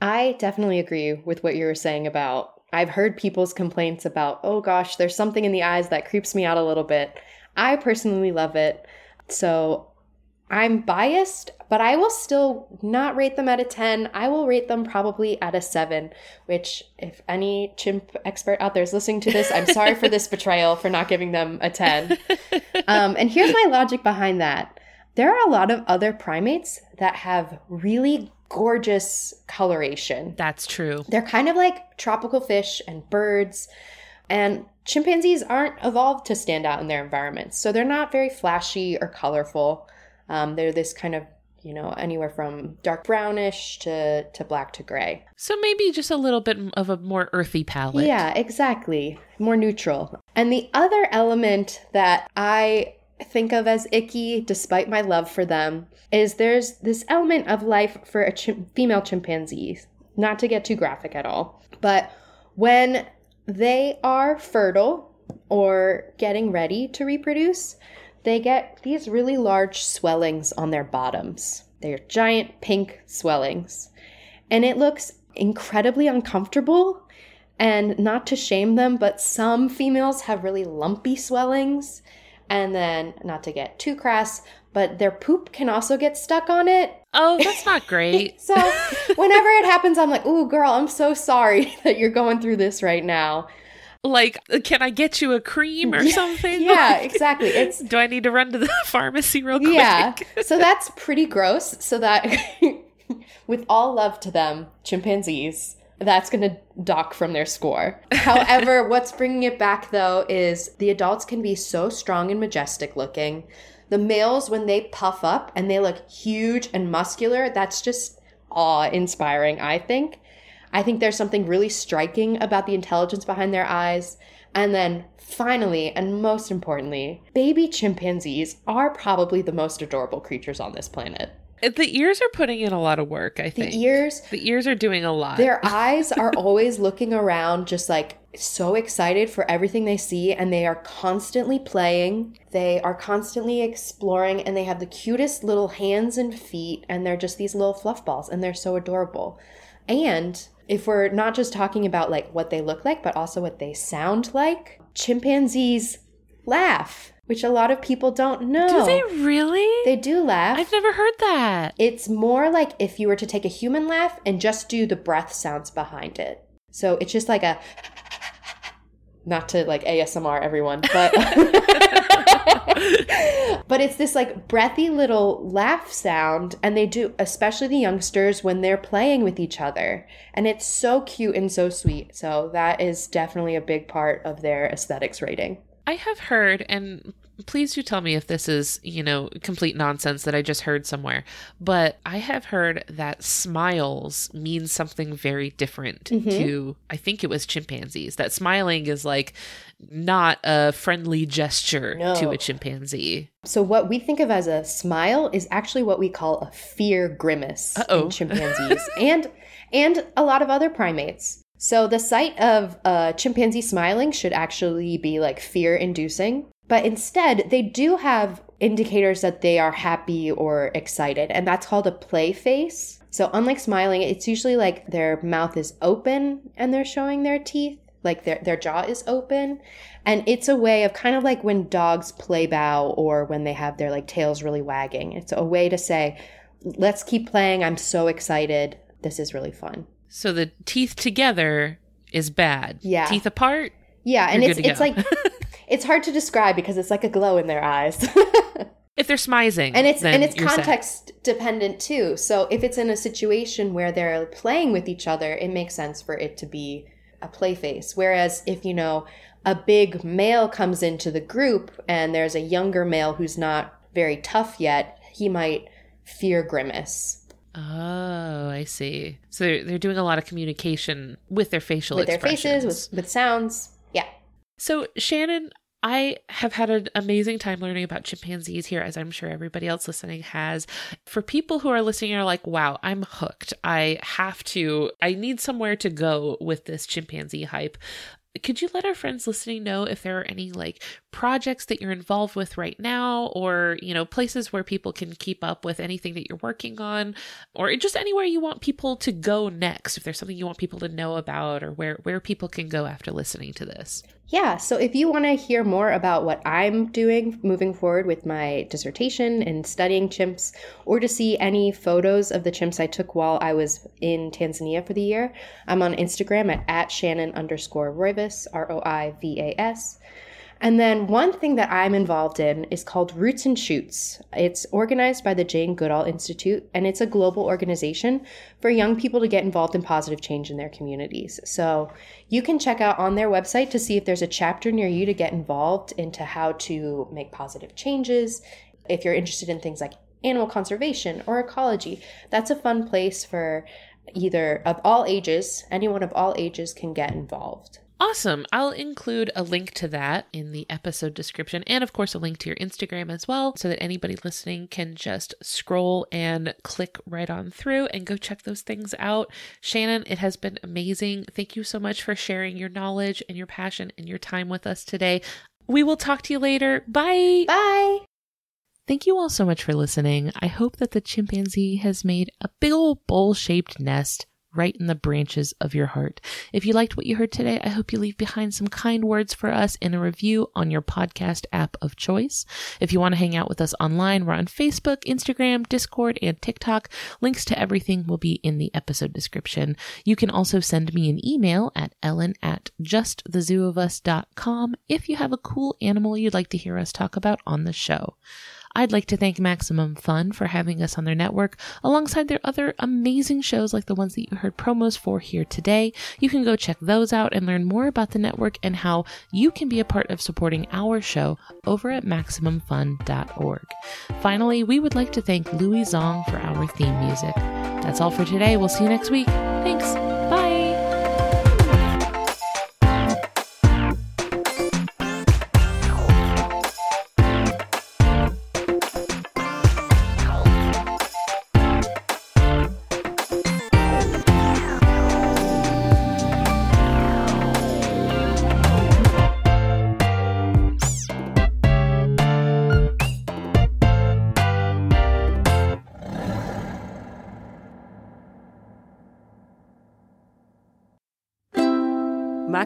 I definitely agree with what you were saying about. I've heard people's complaints about, oh gosh, there's something in the eyes that creeps me out a little bit. I personally love it. So I'm biased, but I will still not rate them at a 10. I will rate them probably at a 7, which, if any chimp expert out there is listening to this, I'm sorry for this (laughs) betrayal for not giving them a 10. (laughs) Um, and here's my logic behind that there are a lot of other primates that have really gorgeous coloration. That's true. They're kind of like tropical fish and birds. And chimpanzees aren't evolved to stand out in their environments. So they're not very flashy or colorful. Um, they're this kind of, you know, anywhere from dark brownish to, to black to gray. So maybe just a little bit of a more earthy palette. Yeah, exactly. More neutral. And the other element that I think of as icky, despite my love for them, is there's this element of life for a female chimpanzee. Not to get too graphic at all, but when they are fertile or getting ready to reproduce, they get these really large swellings on their bottoms. They're giant pink swellings. And it looks incredibly uncomfortable. And not to shame them, but some females have really lumpy swellings. And then, not to get too crass, but their poop can also get stuck on it. Oh, that's not (laughs) great. So, whenever it happens, I'm like, ooh, girl, I'm so sorry (laughs) that you're going through this right now. like, can I get you a cream or (laughs) something? Yeah, exactly. It's Do I need to run to the pharmacy real quick? Yeah. So that's pretty gross. So that, with all love to them, chimpanzees, that's going to dock from their score. However, (laughs) what's bringing it back though is the adults can be so strong and majestic looking. The males, when they puff up and they look huge and muscular, that's just awe inspiring, I think. I think there's something really striking about the intelligence behind their eyes. And then finally, and most importantly, baby chimpanzees are probably the most adorable creatures on this planet. The ears are putting in a lot of work, I think. The ears, The ears are doing a lot. their (laughs) eyes are always looking around, just like so excited for everything they see, and they are constantly playing. They are constantly exploring, and they have the cutest little hands and feet, and they're just these little fluff balls, and they're so adorable. And if we're not just talking about like what they look like, but also what they sound like, chimpanzees laugh, which a lot of people don't know. Do they really? They do laugh. I've never heard that. It's more like if you were to take a human laugh and just do the breath sounds behind it. So it's just like a not to like ASMR everyone, but (laughs) but it's this like breathy little laugh sound and they do especially the youngsters when they're playing with each other. And it's so cute and so sweet. So that is definitely a big part of their aesthetics rating. I have heard, and please do tell me if this is, you know, complete nonsense that I just heard somewhere. But I have heard that smiles mean something very different mm-hmm. to, I think it was chimpanzees. That smiling is like not a friendly gesture to a chimpanzee. So what we think of as a smile is actually what we call a fear grimace Uh-oh. in (laughs) chimpanzees and and a lot of other primates. So the sight of a chimpanzee smiling should actually be like fear inducing, but instead they do have indicators that they are happy or excited, and that's called a play face. So unlike smiling, it's usually like their mouth is open and they're showing their teeth, like their their jaw is open, and it's a way of kind of like when dogs play bow or when they have their like tails really wagging. It's a way to say, "Let's keep playing. I'm so excited. This is really fun." So the teeth together is bad. Yeah. Teeth apart? Yeah, and it's it's go. like (laughs) it's hard to describe because it's like a glow in their eyes. (laughs) If they're smizing. and it's and it's you're set. context dependent too. So if it's in a situation where they're playing with each other, it makes sense for it to be a play face. Whereas if you know a big male comes into the group and there's a younger male who's not very tough yet, he might fear grimace Oh, I see. So they're, they're doing a lot of communication with their facial with their faces, with with sounds. Yeah. So, Shannon, I have had an amazing time learning about chimpanzees here, as I'm sure everybody else listening has. For people who are listening are like, wow, I'm hooked. I have to, I need somewhere to go with this chimpanzee hype. Could you let our friends listening know if there are any like projects that you're involved with right now or, you know, places where people can keep up with anything that you're working on or just anywhere you want people to go next if there's something you want people to know about or where where people can go after listening to this. Yeah, so if you want to hear more about what I'm doing moving forward with my dissertation and studying chimps, or to see any photos of the chimps I took while I was in Tanzania for the year, I'm on Instagram at, at Shannon underscore Roivas, R O I V A S. And then one thing that I'm involved in is called Roots and Shoots. It's organized by the Jane Goodall Institute, and it's a global organization for young people to get involved in positive change in their communities. So you can check out on their website to see if there's a chapter near you to get involved into how to make positive changes. If you're interested in things like animal conservation or ecology, that's a fun place for either of all ages, anyone of all ages can get involved. Awesome. I'll include a link to that in the episode description and, of course, a link to your Instagram as well so that anybody listening can just scroll and click right on through and go check those things out. Shannon, it has been amazing. Thank you so much for sharing your knowledge and your passion and your time with us today. We will talk to you later. Bye. Bye! Thank you all so much for listening. I hope that the chimpanzee has made a big old bowl shaped nest right in the branches of your heart. If you liked what you heard today, I hope you leave behind some kind words for us in a review on your podcast app of choice. If you want to hang out with us online, we're on Facebook, Instagram, Discord, and TikTok. Links to everything will be in the episode description. You can also send me an email at ellen at justthezooofus.com if you have a cool animal you'd like to hear us talk about on the show. I'd like to thank Maximum Fun for having us on their network alongside their other amazing shows like the ones that you heard promos for here today. You can go check those out and learn more about the network and how you can be a part of supporting our show over at MaximumFun.org. Finally, we would like to thank Louis Zong for our theme music. That's all for today. We'll see you next week. Thanks. Bye.